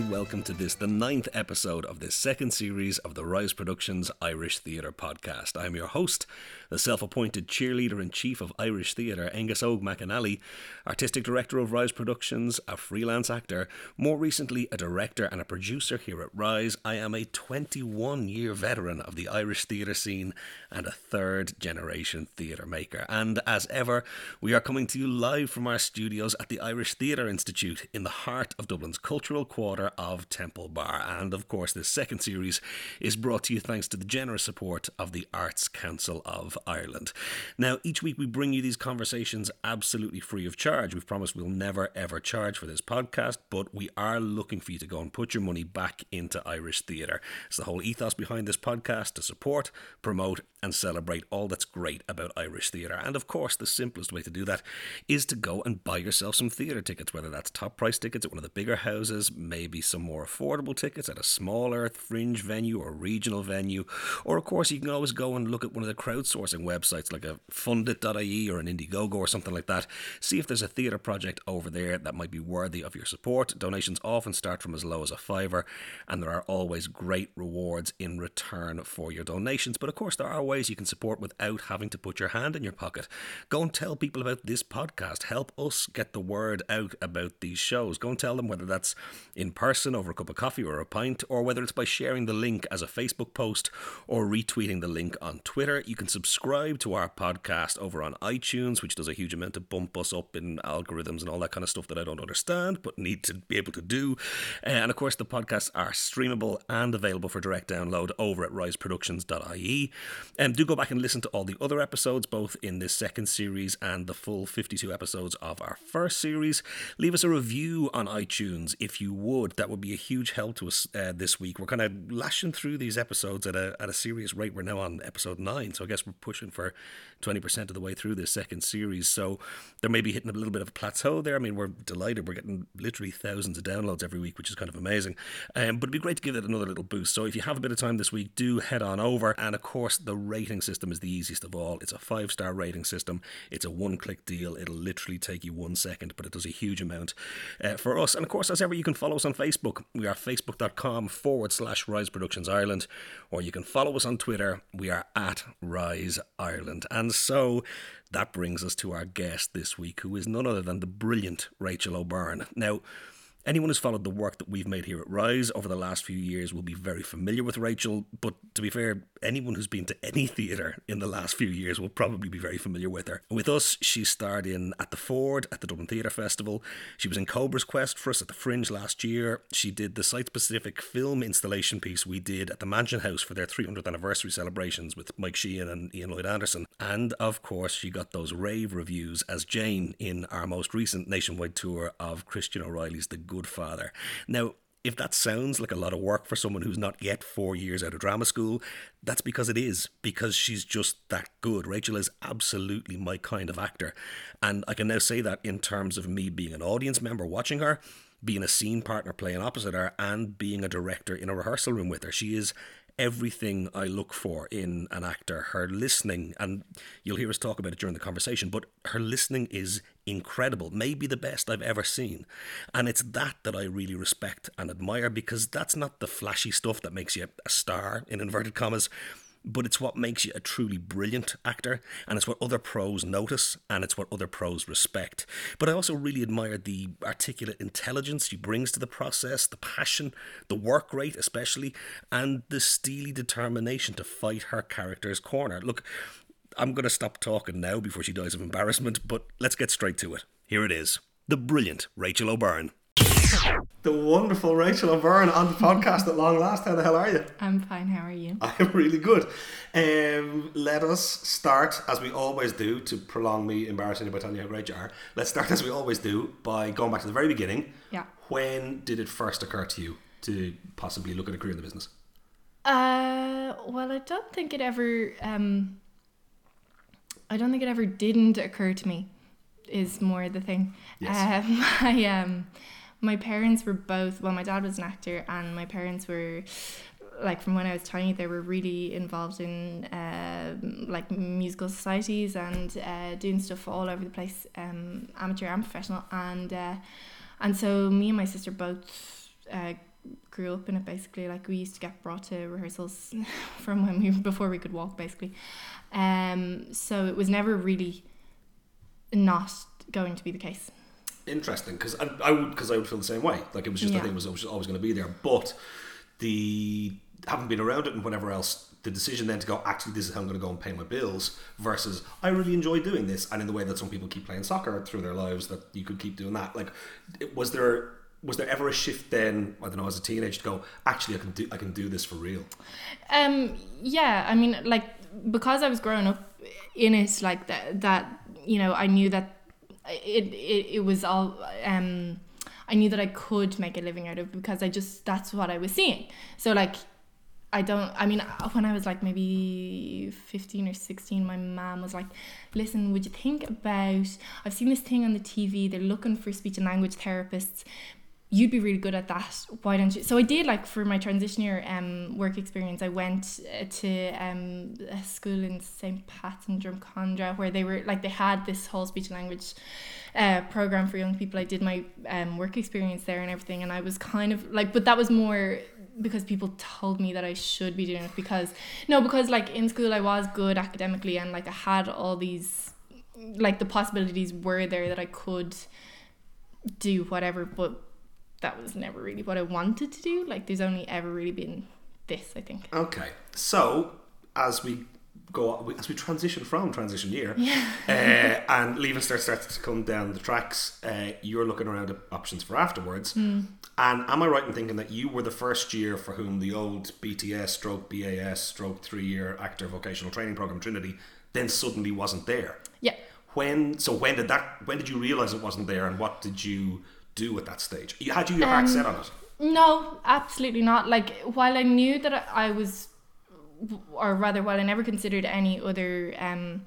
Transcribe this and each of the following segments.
and welcome to this, the ninth episode of this second series of the Rise Productions Irish Theatre podcast. I'm your host, the self appointed cheerleader in chief of Irish Theatre, Angus Og McAnally, artistic director of Rise Productions, a freelance actor, more recently a director and a producer here at Rise. I am a 21 year veteran of the Irish theatre scene and a third generation theatre maker. And as ever, we are coming to you live from our studios at the Irish Theatre Institute in the heart of Dublin's cultural quarter of Temple Bar. And of course, this second series is brought to you thanks to the generous support of the Arts Council of Ireland. Now, each week we bring you these conversations absolutely free of charge. We've promised we'll never ever charge for this podcast, but we are looking for you to go and put your money back into Irish theatre. It's the whole ethos behind this podcast to support, promote, and celebrate all that's great about Irish theatre. And of course, the simplest way to do that is to go and buy yourself some theatre tickets, whether that's top price tickets at one of the bigger houses, maybe some more affordable tickets at a smaller fringe venue or regional venue, or of course, you can always go and look at one of the crowdsourcing websites like a fundit.ie or an Indiegogo or something like that. See if there's a theatre project over there that might be worthy of your support. Donations often start from as low as a fiver, and there are always great rewards in return for your donations. But of course, there are ways you can support without having to put your hand in your pocket. Go and tell people about this podcast. Help us get the word out about these shows. Go and tell them whether that's in person over a cup of coffee or a pint, or whether it's by sharing the link as a Facebook post or retweeting the link on Twitter. You can subscribe to our podcast over on iTunes, which does a huge amount to bump us up in algorithms and all that kind of stuff that I don't understand, but need to be able to do. Uh, and of course, the podcasts are streamable and available for direct download over at riseproductions.ie. Um, do go back and listen to all the other episodes, both in this second series and the full 52 episodes of our first series. Leave us a review on iTunes if you would. That would be a huge help to us uh, this week. We're kind of lashing through these episodes at a, at a serious rate. We're now on episode 9, so I guess we're pushing for 20% of the way through this second series. So there may be hitting a little bit of a plateau there. I mean, we're delighted. We're getting literally thousands of downloads every week, which is kind of amazing. Um, but it'd be great to give it another little boost. So if you have a bit of time this week, do head on over. And of course, the rating system is the easiest of all. It's a five star rating system, it's a one click deal. It'll literally take you one second, but it does a huge amount uh, for us. And of course, as ever, you can follow us on Facebook. We are facebook.com forward slash Rise Productions Ireland, or you can follow us on Twitter. We are at Rise Ireland. And so that brings us to our guest this week, who is none other than the brilliant Rachel O'Byrne. Now, Anyone who's followed the work that we've made here at Rise over the last few years will be very familiar with Rachel, but to be fair, anyone who's been to any theatre in the last few years will probably be very familiar with her. With us, she starred in At the Ford at the Dublin Theatre Festival. She was in Cobra's Quest for us at the Fringe last year. She did the site specific film installation piece we did at the Mansion House for their 300th anniversary celebrations with Mike Sheehan and Ian Lloyd Anderson. And of course, she got those rave reviews as Jane in our most recent nationwide tour of Christian O'Reilly's The Good Father. Now, if that sounds like a lot of work for someone who's not yet four years out of drama school, that's because it is, because she's just that good. Rachel is absolutely my kind of actor. And I can now say that in terms of me being an audience member watching her, being a scene partner playing opposite her, and being a director in a rehearsal room with her. She is everything I look for in an actor. Her listening, and you'll hear us talk about it during the conversation, but her listening is incredible, maybe the best I've ever seen. And it's that that I really respect and admire because that's not the flashy stuff that makes you a star, in inverted commas but it's what makes you a truly brilliant actor, and it's what other pros notice, and it's what other pros respect. But I also really admire the articulate intelligence she brings to the process, the passion, the work rate, especially, and the steely determination to fight her character's corner. Look, I'm going to stop talking now before she dies of embarrassment, but let's get straight to it. Here it is the brilliant Rachel O'Byrne. The wonderful Rachel O'Byrne on the podcast at long last. How the hell are you? I'm fine. How are you? I am really good. Um, let us start, as we always do, to prolong me embarrassing you by telling you how great you are. Let's start, as we always do, by going back to the very beginning. Yeah. When did it first occur to you to possibly look at a career in the business? Uh, well, I don't think it ever. Um, I don't think it ever didn't occur to me. Is more the thing. Yes. Um, I um my parents were both well my dad was an actor and my parents were like from when I was tiny they were really involved in uh, like musical societies and uh, doing stuff all over the place um, amateur and professional and uh, and so me and my sister both uh, grew up in it basically. Like we used to get brought to rehearsals from when we before we could walk basically. Um, so it was never really not going to be the case. Interesting, because I, I would because I would feel the same way. Like it was just Yeah. I think it was always, always going to be there. But the having been around it and whatever else, the decision then to go actually this is how I'm going to go and pay my bills versus I really enjoy doing this, and in the way that some people keep playing soccer through their lives, that you could keep doing that. Like, was there was there ever a shift then? I don't know, as a teenager, to go actually I can do I can do this for real. Um, yeah, I mean, like because I was growing up in it, like that, that you know, I knew that it it, it was all. Um, I knew that I could make a living out of because I just that's what I was seeing. So like. I don't. I mean, when I was like maybe fifteen or sixteen, my mom was like, "Listen, would you think about? I've seen this thing on the TV. They're looking for speech and language therapists. You'd be really good at that. Why don't you?" So I did. Like for my transition year um, work experience, I went uh, to um, a school in St. Pat's in Drumcondra where they were like they had this whole speech and language uh, program for young people. I did my um, work experience there and everything, and I was kind of like, but that was more because people told me that I should be doing it because no because like in school I was good academically and like I had all these like the possibilities were there that I could do whatever but that was never really what I wanted to do. Like there's only ever really been this I think. Okay, so as we go as we transition from transition year, uh, and leaving start starts to come down the tracks, uh, you're looking around at options for afterwards. And am I right in thinking that you were the first year for whom the old BTS stroke BAS stroke three year actor vocational training program Trinity then suddenly wasn't there? yeah. When so when did that when did you realize it wasn't there and what did you do at that stage? Had you your heart set on it. No, absolutely not. Like, while I knew that I I was, or rather, while I never considered any other um,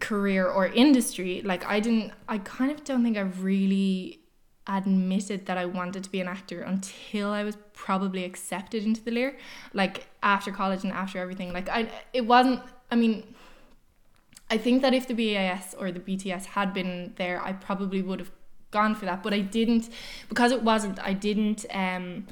career or industry, like, I didn't, I kind of don't think I really admitted that I wanted to be an actor until I was probably accepted into the Lir, like, after college and after everything. Like, I, it wasn't, I mean, I think that if the BAS or the BTS had been there, I probably would have gone for that. But I didn't because it wasn't. I didn't um,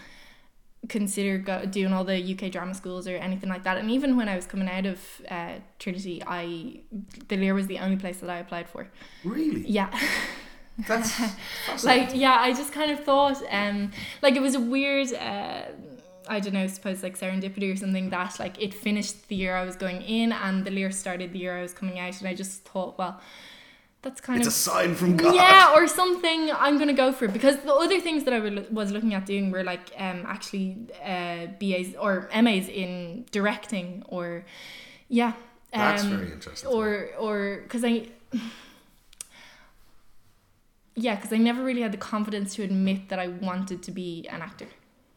consider go- doing all the UK drama schools or anything like that. And even when I was coming out of uh, Trinity, I the Lir was the only place that I applied for. Really? Yeah. That's like yeah i just kind of thought um like it was a weird uh I don't know, suppose like serendipity or something that like it finished the year I was going in and the Lir started the year I was coming out and I just thought, well, that's kind it's a of sign from God. yeah or something I'm gonna go for because the other things that I was looking at doing were like um actually uh BAs or MAs in directing or yeah That's um, very interesting. or or because I yeah because I never really had the confidence to admit that I wanted to be an actor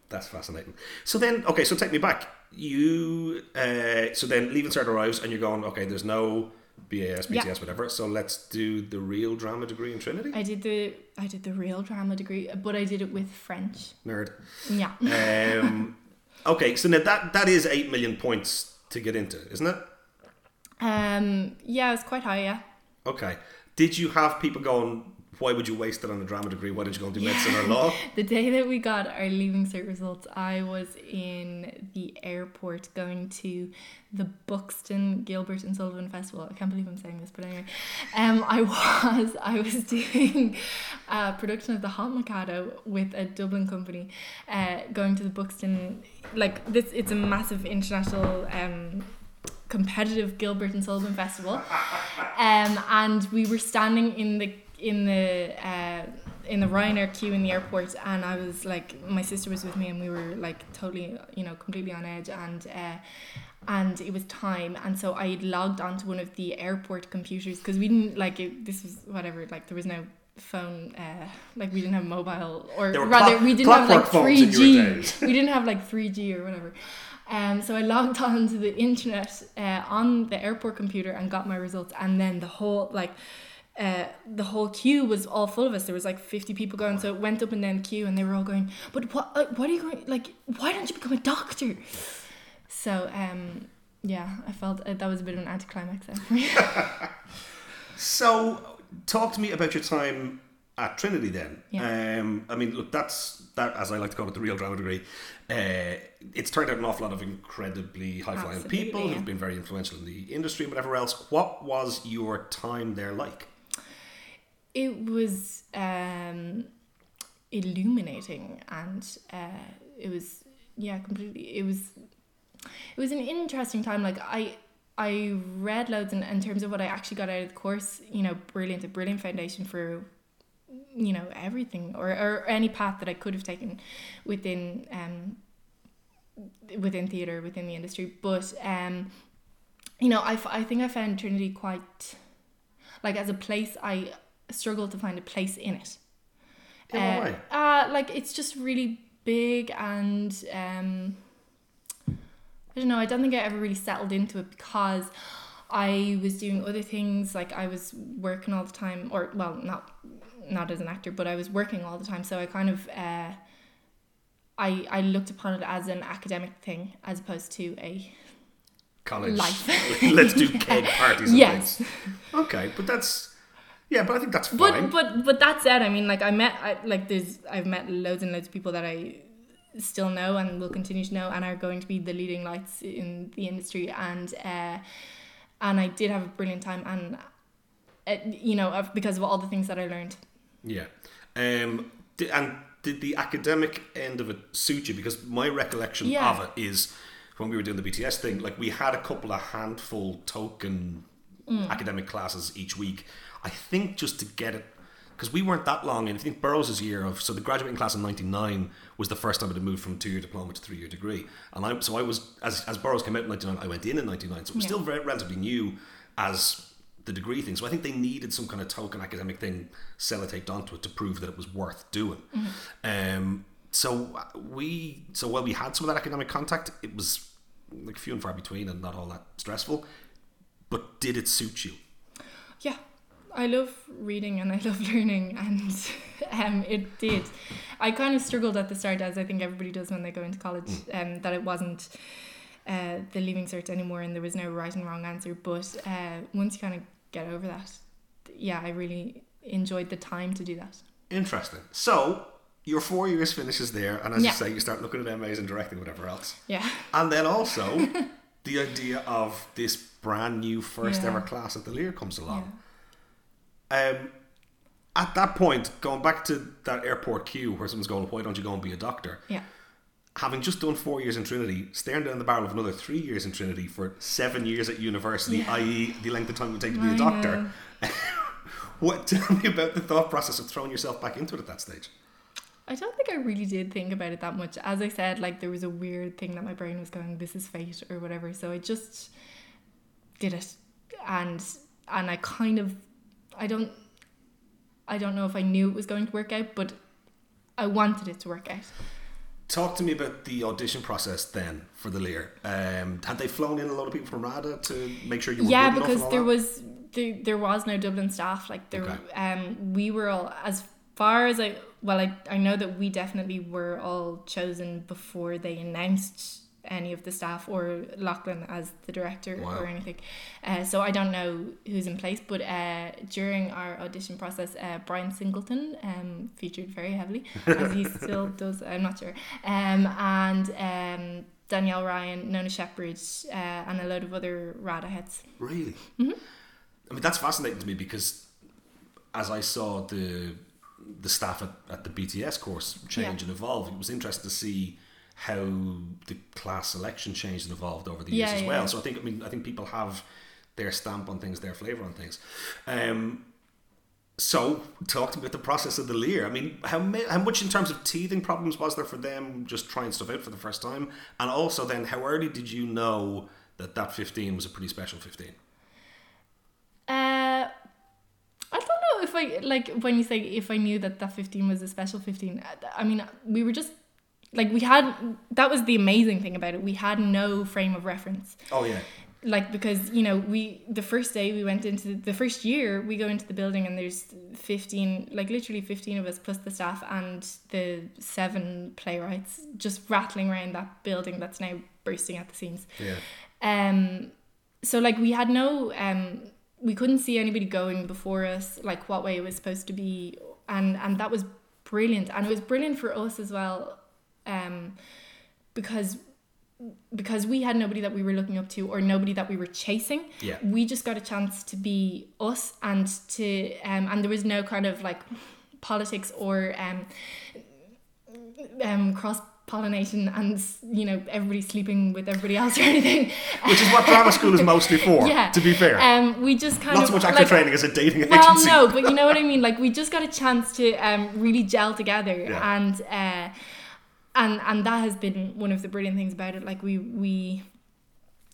That's fascinating. So then, okay, so take me back. You, uh, so then Leaving Cert arrives and you're going, okay, there's no BAS, BTS, Yeah. whatever. So let's do the real drama degree in Trinity. I did the I did the real drama degree but I did it with French Nerd. yeah Um, okay, so now that that is eight million points to get into, isn't it? um yeah it's quite high yeah Okay. Did you have people going? Why would you waste it on a drama degree? Why did you go and do medicine or law? The day that we got our leaving cert results, I was in the airport going to the Buxton Gilbert and Sullivan Festival. I can't believe I'm saying this, but anyway, um, I was I was doing a production of the Hot Mikado with a Dublin company, uh, going to the Buxton like this. It's a massive international um competitive Gilbert and Sullivan Festival, um, and we were standing in the in the uh, in the Ryanair queue in the airport, and I was like, my sister was with me, and we were like totally, you know, completely on edge, and uh, and it was time, and so I logged onto one of the airport computers because we didn't like it. This was whatever, like there was no phone, uh, like we didn't have mobile, or rather, clock- we didn't have like 3g we didn't have like three G or whatever. Um, so I logged on to the internet uh, on the airport computer and got my results, and then the whole like. Uh, the whole queue was all full of us. There was like fifty people going, so it went up and down the queue, and they were all going. But what? Uh, what are you going? Like, why don't you become a doctor? So, um, yeah, I felt uh, that was a bit of an anticlimax there. So, talk to me about your time at Trinity then. Yeah. Um, I mean, look, that's that as I like to call it, the real drama degree. Uh, it's turned out an awful lot of incredibly high flying people yeah. who've been very influential in the industry and whatever else. What was your time there like? It was um, illuminating and uh, it was yeah completely it was it was an interesting time. Like i i read loads in, in terms of what i actually got out of the course you know brilliant a brilliant foundation for you know everything or, or any path that i could have taken within um within theater within the industry. But um you know I, I think i found trinity quite like as a place i struggled to find a place in it In uh, uh, like it's just really big and um, I don't know. I don't think I ever really settled into it because I was doing other things. Like I was working all the time, or well, not not as an actor, but I was working all the time. So I kind of uh, I I looked upon it as an academic thing as opposed to a College. Life. Let's do keg parties. Yes. things. Okay, but that's yeah, but I think that's But fine. but but but that said, I mean, like I met, I, like there's, I've met loads and loads of people that I still know and will continue to know and are going to be the leading lights in the industry, and uh, and I did have a brilliant time, and uh, you know, because of all the things that I learned. Yeah. Um, di- and did the academic end of it suit you? Because my recollection Yeah. of it is when we were doing the BTS thing, like we had a couple of handful token Mm. academic classes each week. I think just to get it, because we weren't that long in. I think Burroughs' year of, so the graduating class in 99 was the first time it had moved from two year diploma to three year degree. And I, so I was, as, as Burroughs came out in 99, I went in in 99. So it was Yeah. still very relatively new as the degree thing. So I think they needed some kind of token academic thing sellotaped onto it to prove that it was worth doing. Um, so we, so while we had some of that academic contact, it was like few and far between and not all that stressful. But did it suit you? Yeah, I love reading and I love learning, and um, it did. I kind of struggled at the start, as I think everybody does when they go into college, um, that it wasn't uh, the leaving cert anymore, and there was no right and wrong answer. But uh, once you kind of get over that, yeah, I really enjoyed the time to do that. Interesting. So your four years finishes there, and as Yeah. you say, you start looking at MAs and directing whatever else, Yeah, and then also the idea of this brand new first Yeah. ever class at the Lir comes yeah, along. Um, at that point, going back to that airport queue where someone's going, "Why don't you go and be a doctor?" yeah. Having just done four years in Trinity, staring down the barrel of another three years in Trinity for seven years at university, Yeah. i.e., the length of time it would take to be a I doctor. what tell me about the thought process of throwing yourself back into it at that stage? I don't think I really did think about it that much. As I said, like there was a weird thing that my brain was going, "This is fate" or whatever. So I just did it, and and I kind of, I don't, I don't know if I knew it was going to work out, but I wanted it to work out. Talk to me about the audition process then for the Lir. Um, had they flown in a lot of people from RADA to make sure you were yeah because there that? was there, there was no dublin staff like there Okay. um we were all as far as i well I, I know that we definitely were all chosen before they announced any of the staff or lachlan as the director Wow. or anything uh, so i don't know who's in place but uh, during our audition process uh, brian singleton um, featured very heavily as he still does i'm not sure um, and um, danielle ryan nona Shepphard uh, and a load of other rada heads Really? Mm-hmm. I mean, that's fascinating to me because as I saw the the staff at, at the BTS course change Yeah. and evolve, it was interesting to see how the class selection changed and evolved over the years Yeah, as well. yeah. So I think I mean I think people have their stamp on things, their flavour on things. Um, so talk to me about the process of the Lir. I mean, how ma- how much in terms of teething problems was there for them just trying stuff out for the first time, and also then how early did you know that that fifteen was a pretty special fifteen? Uh, I don't know if I like when you say if I knew that that fifteen was a special fifteen. I mean, we were just like we had that was the amazing thing about it. We had no frame of reference. Oh yeah. Like because you know we the first day we went into the first year we go into the building and there's fifteen like literally fifteen of us plus the staff and the seven playwrights just rattling around that building that's now bursting at the seams. Yeah. Um, so like we had no um, we couldn't see anybody going before us, like what way it was supposed to be and and that was brilliant, and it was brilliant for us as well, um, because because we had nobody that we were looking up to or nobody that we were chasing Yeah. we just got a chance to be us and to um and there was no kind of like politics or um um cross pollination and you know everybody sleeping with everybody else or anything Which is what drama school is mostly for, yeah to be fair. um we just kind Not of so much actor like, training as a dating agency. well, agency. no, but you know what I mean. Like we just got a chance to um, really gel together, Yeah. and uh, and and that has been one of the brilliant things about it. Like we we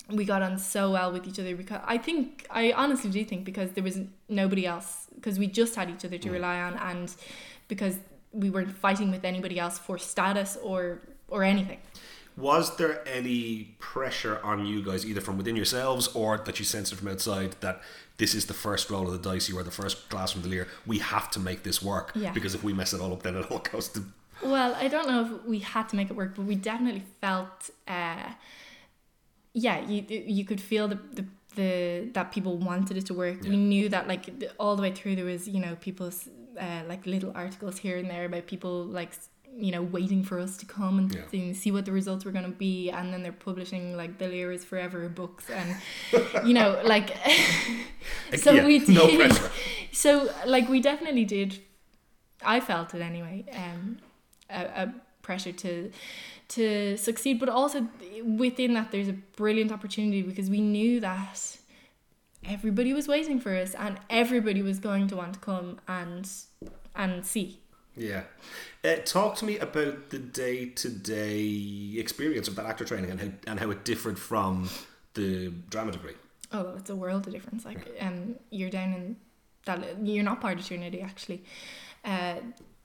we got on so well with each other because I think I honestly do think because there was nobody else because we just had each other to rely on, and because we weren't fighting with anybody else for status or or anything. Was there any pressure on you guys, either from within yourselves or that you sensed it from outside, that this is the first roll of the dice, you are the first class from the Lir, we have to make this work? Yeah. Because if we mess it all up, then it all goes to. Well, I don't know if we had to make it work, but we definitely felt, uh, yeah, you you could feel the the, the that people wanted it to work. We knew that like all the way through there was you know people's uh, like little articles here and there about people like you know waiting for us to come and Yeah. see- see what the results were going to be, and then they're publishing like the Lir is Forever books and you know like so Yeah, we did no pressure. so like we definitely did i felt it anyway um a, a pressure to to succeed. But also within that there's a brilliant opportunity because we knew that everybody was waiting for us and everybody was going to want to come and and see. Yeah. Uh, talk to me about the day to day experience of that actor training and how, and how it differed from the drama degree. oh it's a world of difference. Like um you're down in that you're not part of Trinity actually. Uh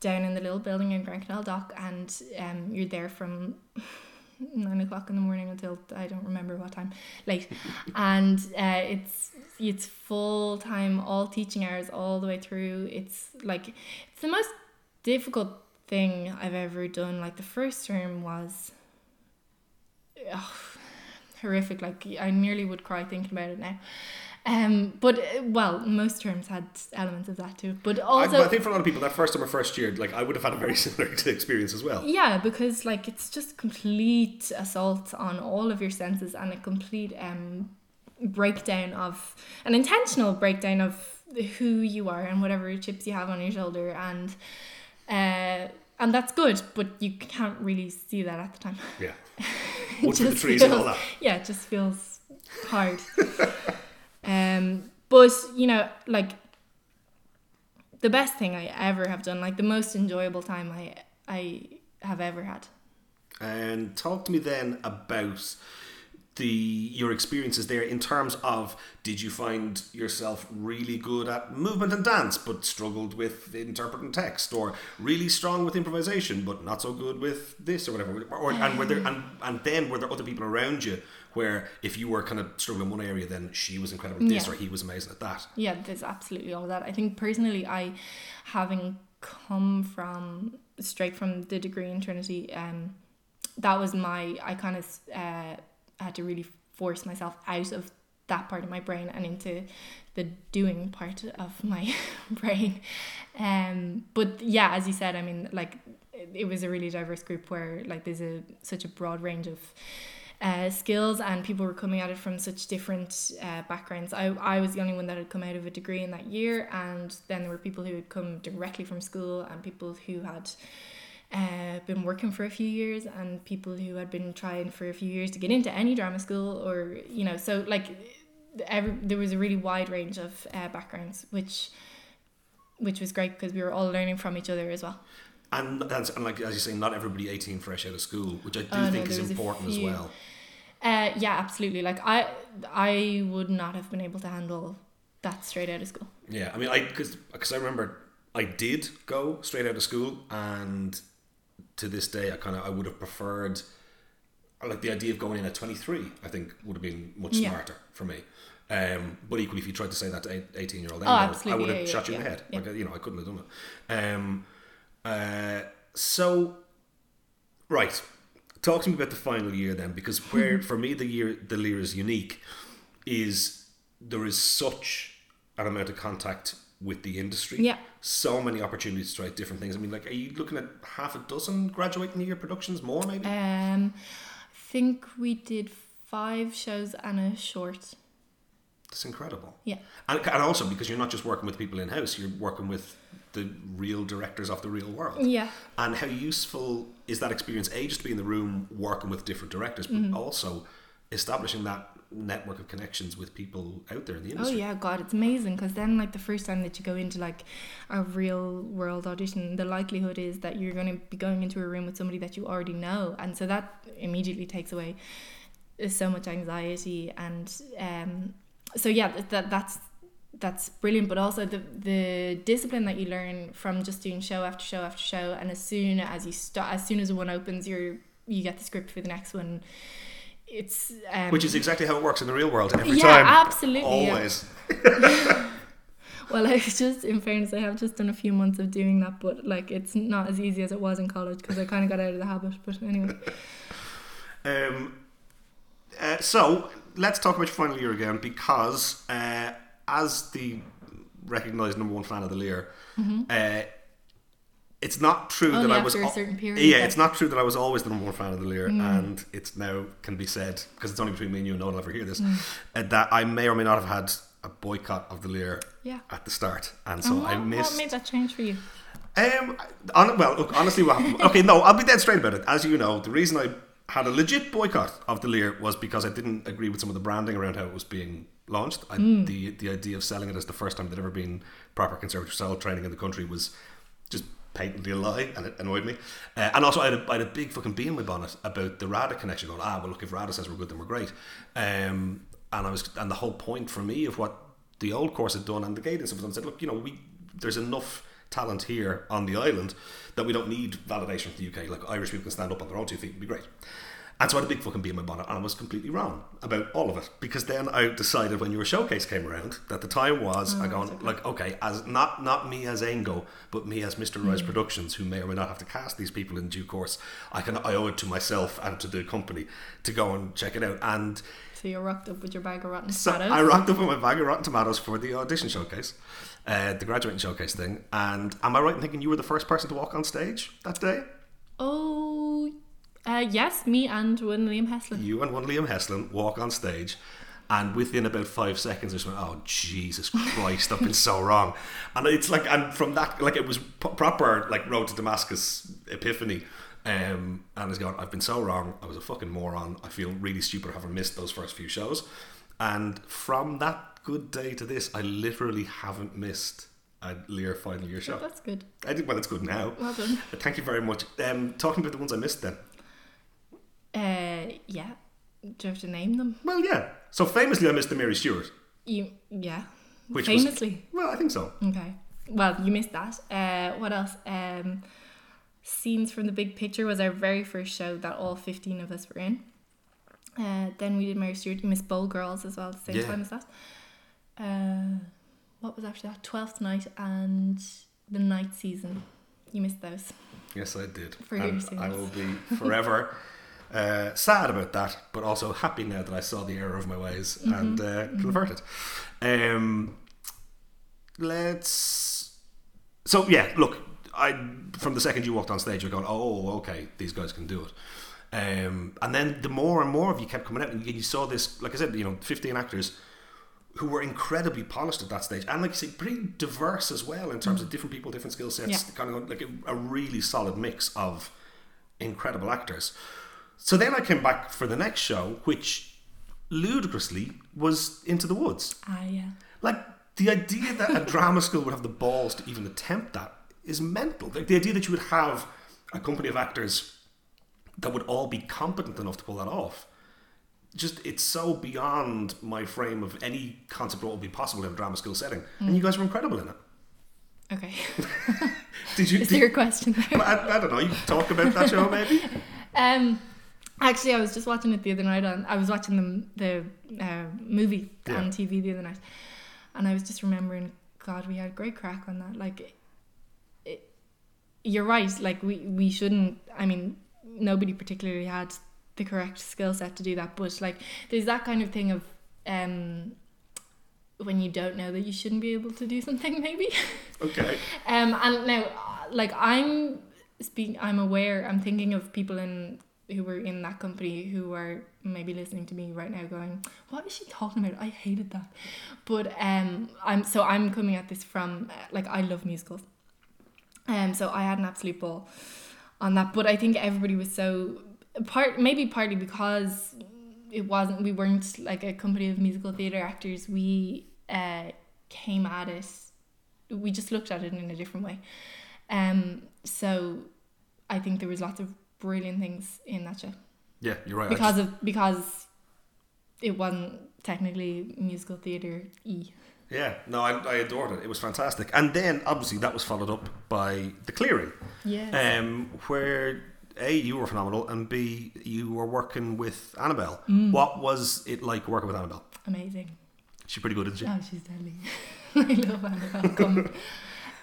down in the little building in Grand Canal Dock and um you're there from nine o'clock in the morning until I don't remember what time late. And uh it's it's full time all teaching hours all the way through. It's like it's the most difficult thing I've ever done. Like the first term was ugh, horrific. Like I nearly would cry thinking about it now um but uh, well most terms had elements of that too but also I think for a lot of people, that first or first year, like I would have had a very similar experience as well. yeah because like it's just complete assault on all of your senses and a complete um breakdown of an intentional breakdown of who you are and whatever chips you have on your shoulder and uh and that's good but you can't really see that at the time Yeah. Wood for the trees and all that. yeah it just feels hard um but you know like the best thing i ever have done like the most enjoyable time i i have ever had. And talk to me then about the your experiences there in terms of did you find yourself really good at movement and dance but struggled with interpreting text or really strong with improvisation but not so good with this or whatever? Or and were there and, and then were there other people around you where if you were kind of struggling in one area then she was incredible at this Yeah. or he was amazing at that? Yeah there's absolutely all of that. I think personally i having come from straight from the degree in trinity um that was my i kind of uh had to really force myself out of that part of my brain and into the doing part of my brain um but yeah as you said i mean like it, it was a really diverse group where like there's a such a broad range of uh, skills and people were coming at it from such different uh, backgrounds. I, I was the only one that had come out of a degree in that year, and then there were people who had come directly from school and people who had uh, been working for a few years and people who had been trying for a few years to get into any drama school or you know so like every, there was a really wide range of uh, backgrounds which which was great because we were all learning from each other as well. And that's and like as you say not everybody 18 fresh out of school which I do Oh, no, think is was a important as well. Uh, yeah absolutely. Like I I would not have been able to handle that straight out of school. Yeah, I mean, I because I remember I did go straight out of school, and to this day, I kind of I would have preferred, like the idea of going in at twenty three. I think would have been much Yeah. smarter for me. Um, but equally, if you tried to say that to eighteen year old, Oh, I would have yeah, shot you in the head. Like you know, I couldn't have done it. Um, uh, so right, talk to me about the final year then, because where for me the year the year is unique is there is such an amount of contact with the industry. Yeah. So many opportunities to try different things. I mean, like, are you looking at half a dozen graduating year productions more, maybe? Um, I think we did five shows and a short. That's incredible. Yeah. And, and also because you're not just working with people in house, you're working with the real directors of the real world. Yeah. And how useful is that experience? A, just to be in the room working with different directors, but Mm-hmm. also establishing that network of connections with people out there in the industry. Oh yeah, God, it's amazing because then like the first time that you go into like a real world audition, the likelihood is that you're going to be going into a room with somebody that you already know, and so that immediately takes away so much anxiety and um. So yeah, that- that that's that's brilliant, but also the the discipline that you learn from just doing show after show after show, and as soon as you start, as soon as one opens, you're you get the script for the next one. It's um, Which is exactly how it works in the real world every time. Yeah, time. absolutely, yeah. Always. Well, I just, in fairness, I have just done a few months of doing that, but like it's not as easy as it was in college because I kind of got out of the habit. But anyway, Um, uh, so let's talk about your final year again because uh, as the recognised number one fan of the Lir, uh, it's not true. Only that I was. after a certain period, Yeah, it's not true that I was always the number one fan of the Lir, Mm. and it's now can be said because it's only between me and you, and no one will ever hear this, Mm. uh, that I may or may not have had a boycott of the Lir Yeah. at the start, and so And what, I missed. what made that change for you? Um, on, well, look, honestly, what happened? Okay, no, I'll be dead straight about it. As you know, the reason I had a legit boycott of the Lir was because I didn't agree with some of the branding around how it was being launched. I, The the idea of selling it as the first time there'd ever been proper conservatoire style training in the country was patently a lie, and it annoyed me. Uh, and also, I had, a, I had a big fucking bee in my bonnet about the RADA connection. Going, ah, well, look, if RADA says we're good, then we're great. Um, and I was, and the whole point for me of what the old course had done and the guidance have done said, look, you know, we there's enough talent here on the island that we don't need validation from the UK. Like Irish people can stand up on their own two feet, it'd be great. And so I had a big fucking bee in my bonnet, and I was completely wrong about all of it because then I decided when your showcase came around that the time was I gone like okay as not not me as Ango but me as Mr. Rise Productions who may or may not have to cast these people in due course. I can I owe it to myself and to the company to go and check it out and. So you rocked up with your bag of rotten So tomatoes. I rocked up with my bag of Rotten Tomatoes for the audition showcase, uh, the graduating showcase thing. And am I right in thinking you were the first person to walk on stage that day? oh, uh, yes, me and one Liam Heslin. You and one Liam Heslin walk on stage, and within about five seconds, I just went, "Oh Jesus Christ, I've been so wrong." And it's like, and from that, like it was proper, like Road to Damascus epiphany. Um, and I was going, I've been so wrong. I was a fucking moron. I feel really stupid having missed those first few shows. And from that good day to this, I literally haven't missed a Lir final year show. That's good. I did well. It's good now. Well done. Thank you very much. Um, talking about the ones I missed, then. Uh, yeah. Do you have to name them? Well, yeah. So famously, I missed the Mary Stuart, You, yeah. which was Famously. well, I think so. Okay. Well, you missed that. Uh, what else? Um, Scenes from the Big Picture was our very first show that all 15 of us were in. Uh, then we did Mary Stuart. You missed Bold Girls as well at the same Yeah. time as that. Uh, what was after that? Twelfth Night and the Night Season. You missed those. Yes, I did. For and. I will be forever uh, sad about that, but also happy now that I saw the error of my ways Mm-hmm. and uh, converted. Um, let's. So yeah, look. I from the second you walked on stage, you're going, oh, okay, these guys can do it. Um, and then the more and more of you kept coming out, and you saw this, like I said, you know, 15 actors who were incredibly polished at that stage, and like you say, pretty diverse as well in terms of different people, different skill sets, Yeah. kind of like a, a really solid mix of incredible actors. So then I came back for the next show, which ludicrously was Into the Woods. Ah, yeah. Like the idea that a drama school would have the balls to even attempt that is mental. Like the idea that you would have a company of actors that would all be competent enough to pull that off. Just it's so beyond my frame of any concept of what would be possible in a drama school setting. And you guys were incredible in it. Okay. Did you? Is did- there a question there? I, I don't know. You talk about that show maybe. Um, actually, I was just watching it the other night. On I was watching the the uh, movie Yeah. on TV the other night, and I was just remembering, God, we had great crack on that. Like, it, it, you're right. Like we we shouldn't. I mean, nobody particularly had the correct skill set to do that. But like, there's that kind of thing of um, when you don't know that you shouldn't be able to do something, maybe. Okay. Um, and now, like I'm speaking, I'm aware. I'm thinking of people in who were in that company who are maybe listening to me right now, going, "What is she talking about? I hated that." But um, I'm so I'm coming at this from uh, like I love musicals. Um, so I had an absolute ball on that. But I think everybody was so part maybe partly because it wasn't we weren't like a company of musical theatre actors. We uh, came at it we just looked at it in a different way. Um, so I think there was lots of brilliant things in that show Yeah, you're right. Because of because it wasn't technically musical theatre e. Yeah, no, I, I adored it. It was fantastic. And then, obviously, that was followed up by The Clearing, Yeah. um, where A, you were phenomenal, and B, you were working with Annabelle. Mm. What was it like working with Annabelle? Amazing. She's pretty good, isn't she? Oh, she's deadly. I love Annabelle.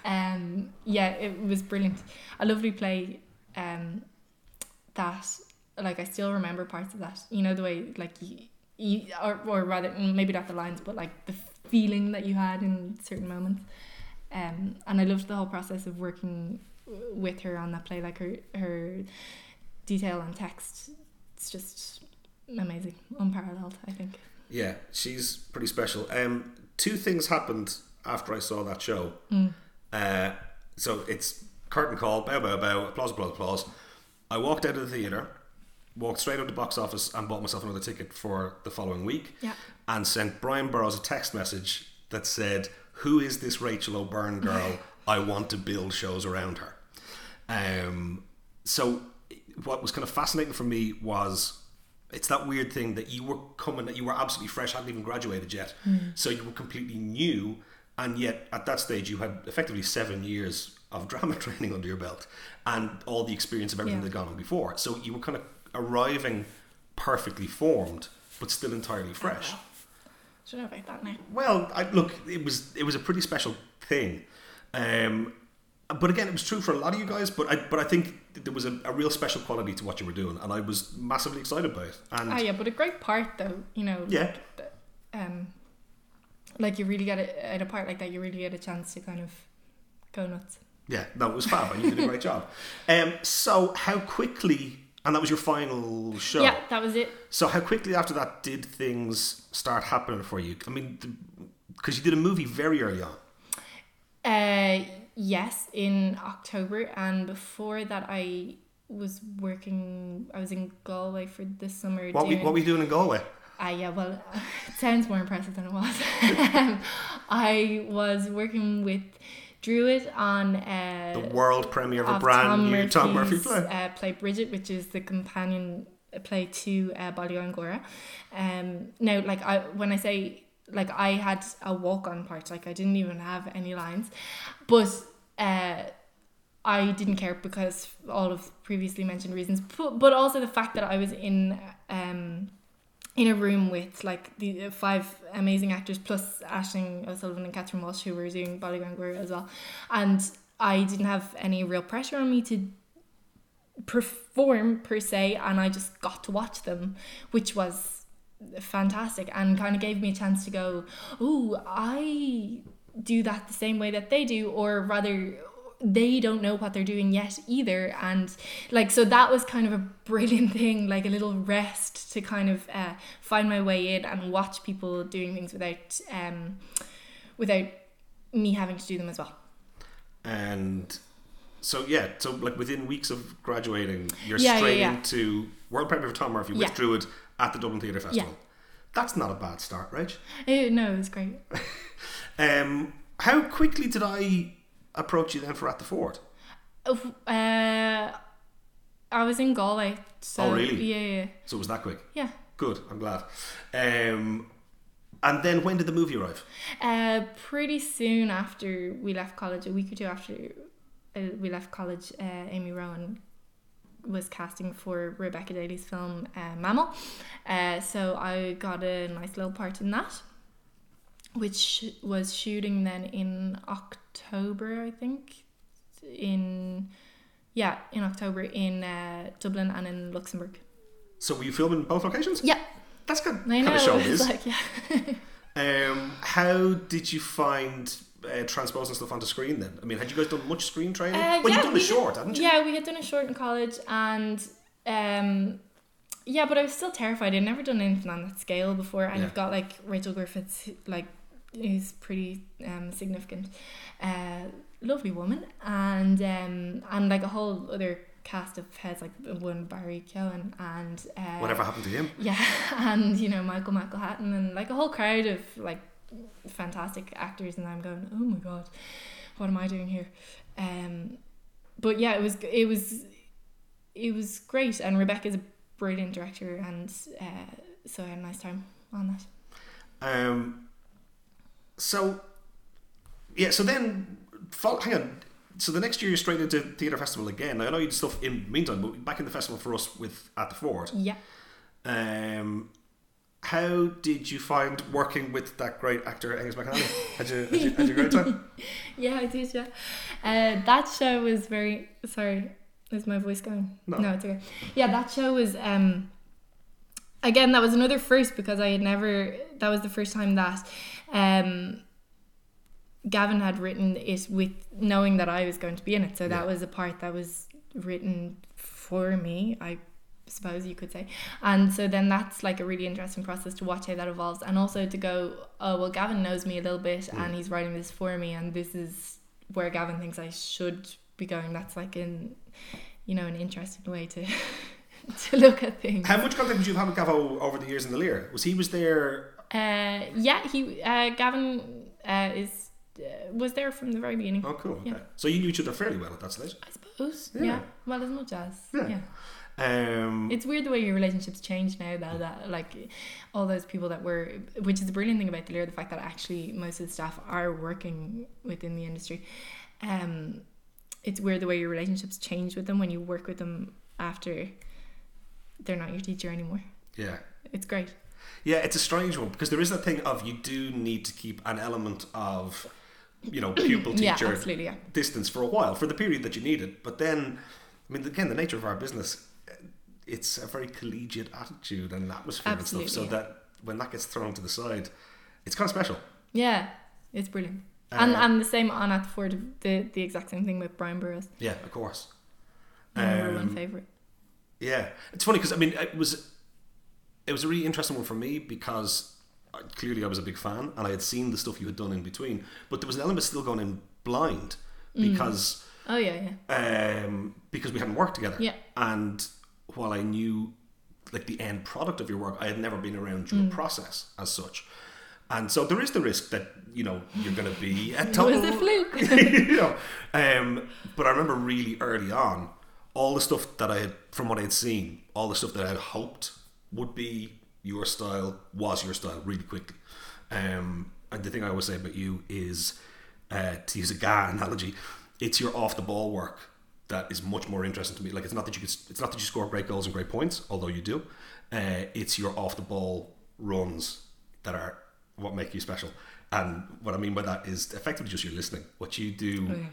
Um, yeah, it was brilliant. A lovely play. Um, that like I still remember parts of that. You know the way like you, you or or rather maybe not the lines, but like the feeling that you had in certain moments. Um, and I loved the whole process of working with her on that play. Like her her detail and text. It's just amazing, unparalleled. I think. Yeah, she's pretty special. Um, two things happened after I saw that show. Mm. Uh, so it's curtain call, bow, bow, bow, applause, applause, applause. I walked out of the theatre, walked straight out to the box office, and bought myself another ticket for the following week. Yeah. And sent Brian Burrows a text message that said, "Who is this Rachel O'Byrne girl? I want to build shows around her." Um, so what was kind of fascinating for me was it's that weird thing that you were coming that you were absolutely fresh hadn't even graduated yet so you were completely new and yet at that stage you had effectively seven years of drama training under your belt and all the experience of everything Yeah. that had gone on before so you were kind of arriving perfectly formed but still entirely fresh Don't know about that now. well, I, look, it was it was a pretty special thing, um, but again, it was true for a lot of you guys. But I but I think there was a, a real special quality to what you were doing, and I was massively excited by it. And Ah, yeah, but a great part though, you know. Yeah. like, Um, like you really get it at a part like that. You really get a chance to kind of go nuts. Yeah, no, it was fab, and you did a great job. Um, so how quickly, and that was your final show. Yeah, that was it. So how quickly after that did things start happening for you? I mean, because you did a movie very early on. Uh, yes, in October, and before that, I was working. I was in Galway for the summer. What we what were you doing in Galway? Ah, yeah, well, it sounds more impressive than it was. Um, I was working with Druid on uh, The world premiere of a brand Tom new Tom Murphy Murphy's, play. Uh, play Brigit, which is the companion play to uh, Bailegangaire. Um, now, like I when I say like I had a walk on part, like I didn't even have any lines, but uh, I didn't care because all of previously mentioned reasons, but, but also the fact that I was in um in a room with like the five amazing actors plus Aisling O'Sullivan and Catherine Walsh who were doing Bailegangaire as well, and I didn't have any real pressure on me to perform per se, and I just got to watch them, which was fantastic and kind of gave me a chance to go, oh, I do that the same way that they do, or rather they don't know what they're doing yet either and like so that was kind of a brilliant thing like a little rest to kind of uh, find my way in and watch people doing things without um without me having to do them as well And so yeah, so like within weeks of graduating, you're Yeah, yeah, straight yeah. into world premiere for Tom Murphy with Yeah. Druid at the Dublin Theatre Festival. That's not a bad start, right? Uh, no it was great Um, how quickly did I approach you then for At the Ford? uh, I was in Galway so Oh, really? yeah yeah So it was that quick. yeah Good, I'm glad. Um, and then when did the movie arrive? Uh, pretty soon after we left college, a week or two after uh, we left college, uh, Amy Rowan was casting for Rebecca Daly's film uh, Mammal. Uh, so I got a nice little part in that, which was shooting then in October, I think. In yeah, in October in uh, Dublin and in Luxembourg. So were you filming both locations? Yeah, That's good. I kind know. of show is. like yeah. Um, how did you find uh, transposing stuff onto screen then? I mean, had you guys done much screen training? Uh, well, yeah, you've done a we did- short, haven't you? Yeah, we had done a short in college, and um, yeah, but I was still terrified. I'd never done anything on that scale before, and Yeah. you've got like Rachel Griffiths, like who's pretty um significant, uh, lovely woman, and um, and like a whole other cast of heads like one Barry Keoghan and uh, Whatever happened to him? yeah, and you know Michael McElhatton and like a whole crowd of like fantastic actors, and I'm going, oh my god, what am I doing here? Um, but yeah, it was it was it was great, and Rebecca's a brilliant director, and uh, so I had a nice time on that. Um, so, yeah, so then, hang on. So the next year you're straight into theatre festival again. Now, I know you did stuff in the meantime, but back in the festival for us with at the Ford. Yeah. Um, how did you find working with that great actor Angus McAnally? Had you, had you, had you a great time? Yeah, I did. Yeah, uh, that show was very. Sorry, is my voice going? No, No. it's okay. Yeah, that show was. Um, again, that was another first because I had never. That was the first time that, um, Gavin had written it with knowing that I was going to be in it. So that Yeah. was a part that was written for me. I suppose you could say. And so then that's like a really interesting process to watch how that evolves and also to go, oh well Gavin knows me a little bit and he's writing this for me and this is where Gavin thinks I should be going. That's like in you know, an interesting way to to look at things. How much contact did you have with Gavo over the years in the Lir? Was he was there? Uh yeah, he uh Gavin uh is uh, was there from the very beginning. Oh, cool. Okay. Yeah. So you knew each other fairly well at that stage. I suppose. Yeah. Yeah. Well as much as. Yeah. yeah. Um, It's weird the way your relationships change now though that like all those people that were which is the brilliant thing about the Lir, the fact that actually most of the staff are working within the industry. Um it's weird the way your relationships change with them when you work with them after they're not your teacher anymore. yeah. It's great. Yeah, it's a strange one because there is that thing of you do need to keep an element of, you know, pupil teacher absolutely, yeah. distance for a while for the period that you need it. But then, I mean, again, the nature of our business, it's a very collegiate attitude and atmosphere and stuff. So yeah. that when that gets thrown to the side, it's kind of special. Yeah. It's brilliant. and Uh, and the same on at the Ford the the exact same thing with Brian Burrows. Yeah, of course. My number Um, one favourite. Yeah, it's funny because I mean it was it was a really interesting one for me because uh, clearly I was a big fan and I had seen the stuff you had done in between, but there was an element still going in blind because Oh yeah, yeah. um, because we hadn't worked together. Yeah. And while I knew like the end product of your work, I had never been around Mm. your process as such. And so there is the risk that you know you're going to be a It total was a fluke. you know, um, but I remember really early on, all the stuff that I had, from what I had seen, all the stuff that I had hoped would be your style was your style really quickly. Um, and the thing I always say about you is, uh, to use a GAA analogy, it's your off the ball work that is much more interesting to me. Like it's not that you could, it's not that you score great goals and great points, although you do. Uh, it's your off the ball runs that are what make you special. And what I mean by that is effectively just your listening. What you do. Okay.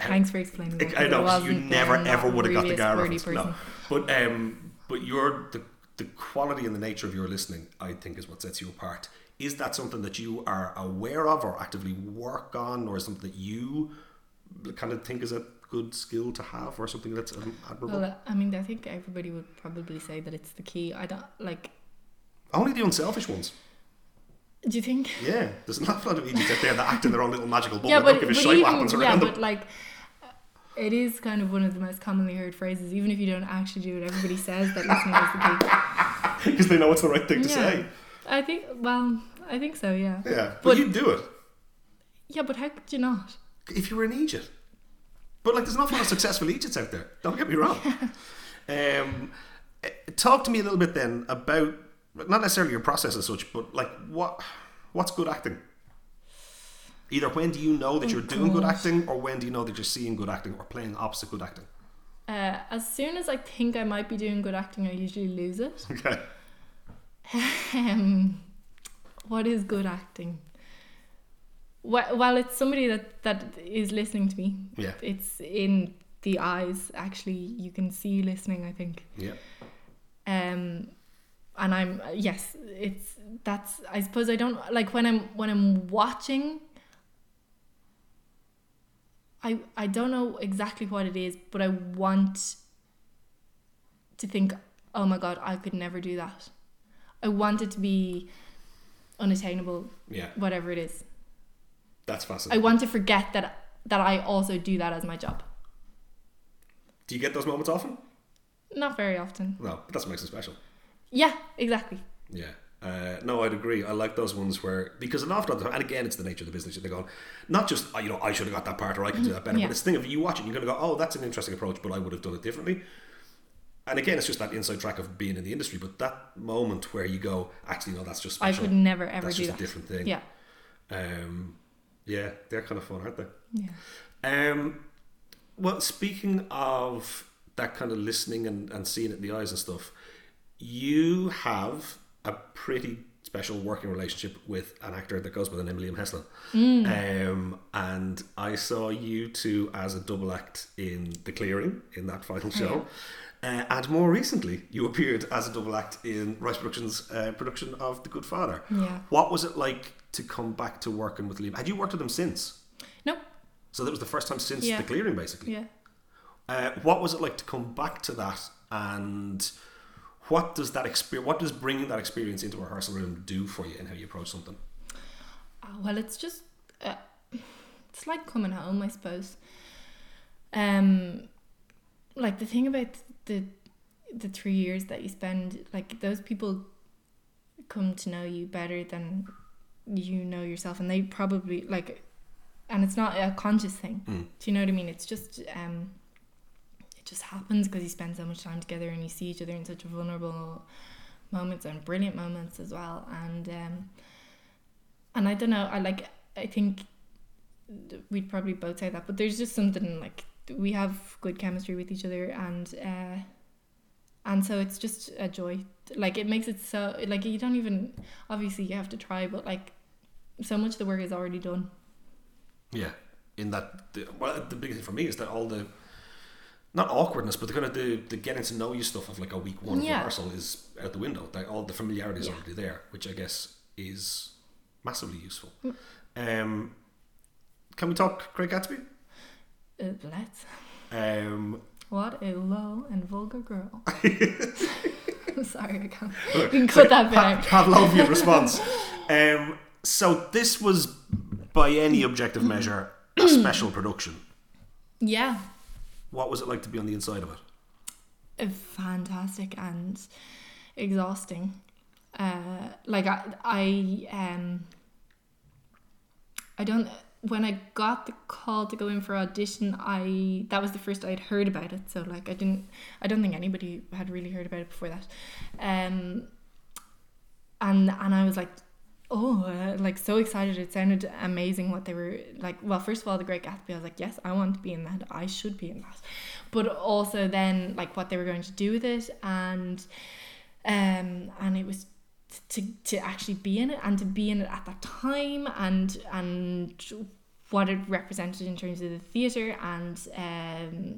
Thanks for explaining that. I know 'cause 'cause I you never ever would have got the guy reference. No, but um, but your the the quality and the nature of your listening, I think, is what sets you apart. Is that something that you are aware of or actively work on, or something that you kind of think is a good skill to have, or something that's admirable? Well, I mean, I think everybody would probably say that it's the key. I don't like. Only the unselfish ones. Do you think? Yeah, there's an awful lot of idiots out there that act in their own little magical bubble. yeah, but, don't give a but shit what happens yeah, around but them. like, it is kind of one of the most commonly heard phrases. Even if you don't actually do it, everybody says that listening is the key. Because they know it's the right thing to Yeah. say. I think. Well, I think so. Yeah. Yeah, but, But- you do it. Yeah, but how could you not? if you were an Egypt. But like, there's not a lot of successful Egypts out there. Don't get me wrong. um, eh, talk to me a little bit then about not necessarily your process as such, but like what what's good acting. Either when do you know that you're doing good acting, or when do you know that you're seeing good acting or playing opposite good acting? Uh, as soon as I think I might be doing good acting, I usually lose it. Okay. um, what is good acting? Well, well, it's somebody that, that is listening to me. Yeah. It's in the eyes. Actually, you can see listening. I think. Yeah. Um, and I'm yes, it's that's I suppose I don't like when I'm when I'm watching. I I don't know exactly what it is, but I want to think, oh my god, I could never do that. I want it to be unattainable, Yeah, whatever it is. that's fascinating. I want to forget that that I also do that as my job. Do you get those moments often? Not very often. No, but that's what makes it special. Yeah, exactly. Yeah. Uh, no, I'd agree. I like those ones where because an awful lot of time, and again, it's the nature of the business. That They're going, not just oh, you know, I should have got that part or I could do that better. Yeah. But it's the thing of you watch it, you're going to go, oh, that's an interesting approach, but I would have done it differently. And again, it's just that inside track of being in the industry. But that moment where you go, actually, no, that's just I special. could never ever that's do just that. a different thing. Yeah. Um, yeah, they're kind of fun, aren't they? Yeah. Um, well, speaking of that kind of listening and, and seeing it in the eyes and stuff, you have a pretty special working relationship with an actor that goes by the name Liam Heslin. Um, and I saw you two as a double act in The Clearing in that final show. Uh, and more recently, you appeared as a double act in Rise Productions' uh, production of The Good Father. Yeah. What was it like to come back to working with Liam? Had you worked with him since? Nope. So that was the first time since Yeah. the clearing, basically. Yeah. Uh, what was it like to come back to that, and what does that experience? What does bringing that experience into a rehearsal room do for you, and how you approach something? Uh, well, it's just uh, it's like coming home, I suppose. Um, like the thing about the the three years that you spend, like those people come to know you better than you know yourself, and they probably like, and it's not a conscious thing. Mm. Do you know what I mean? It's just um, it just happens because you spend so much time together and you see each other in such vulnerable moments and brilliant moments as well, and um, and I don't know. I like. I think we'd probably both say that, but there's just something like we have good chemistry with each other, and uh, and so it's just a joy. Like it makes it so like you don't even obviously you have to try, but like so much of the work is already done. Yeah, in that, well, the big thing for me is that all the not awkwardness, but the kind of the, the getting to know you stuff of like a week one Yeah. rehearsal is out the window. Like all the familiarity is Yeah. already there, which I guess is massively useful. Mm. Um, can we talk Great Gatsby? Uh, let's. Um, What a low and vulgar girl. I'm sorry, I can't. Look, You can cut like that bit Pa- out. Pavlovian response. Um, so this was, by any objective measure, a special production. Yeah, What was it like to be on the inside of it? fantastic and exhausting. Uh, like I, I, um, I don't. When I got the call to go in for audition, I that was the first I'd heard about it. So like I didn't. I don't think anybody had really heard about it before that. Um, and and I was like, oh, uh, like so excited. It sounded amazing what they were like. Well, first of all, The Great Gatsby. I was like, yes, I want to be in that. I should be in that. But also then like what they were going to do with it, and um, and it was to to actually be in it and to be in it at that time and and what it represented in terms of the theater and um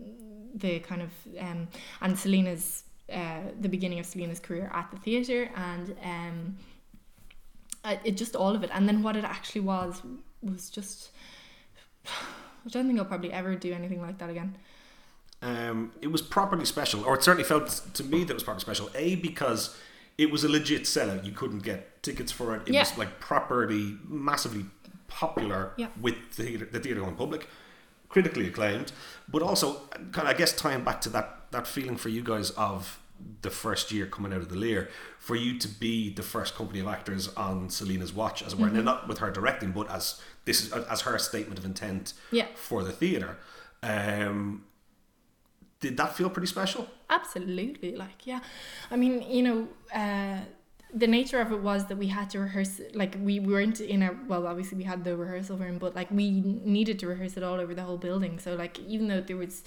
the kind of um and Selina's uh the beginning of Selina's career at the theater and um I- it just all of it and then what it actually was was just I don't think I'll probably ever do anything like that again Um, it was properly special, or it certainly felt to me that it was properly special. A because it was a legit sellout; you couldn't get tickets for it. It Yeah. was like properly, massively popular Yeah. with the theater, the theater going public, critically acclaimed, but also kind of, I guess tying back to that that feeling for you guys of the first year coming out of the Lir, for you to be the first company of actors on Selina's watch, as it were, now not with her directing, but as this is as her statement of intent Yeah. for the theater. Um, did that feel pretty special? Absolutely, like yeah. I mean, you know, uh, the nature of it was that we had to rehearse. Like we weren't in a well, obviously we had the rehearsal room, but like we needed to rehearse it all over the whole building. So like even though there was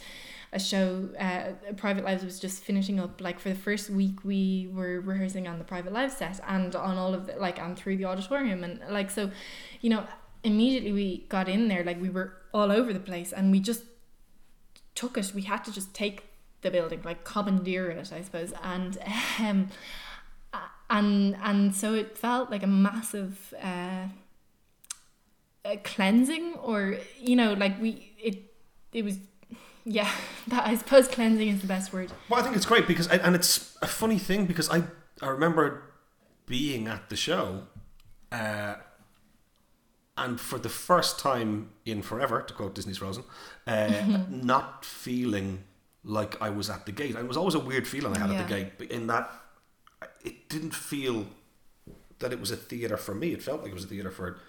a show, uh, Private Lives was just finishing up. Like for the first week, we were rehearsing on the Private Lives set and on all of the like and through the auditorium and like so, you know, immediately we got in there like we were all over the place and we just took it. We had to just take the building, like commandeer it, I suppose. And um, and and so it felt like a massive uh, a cleansing, or you know, like we it it was yeah. That I suppose cleansing is the best word. Well, I think it's great because, and it's a funny thing because I I remember being at the show, uh, and for the first time in forever, to quote Disney's Frozen, uh, not feeling like I was at the gate. It was always a weird feeling I had Yeah. at the gate, but in that it didn't feel that it was a theatre for me. It felt like it was a theatre for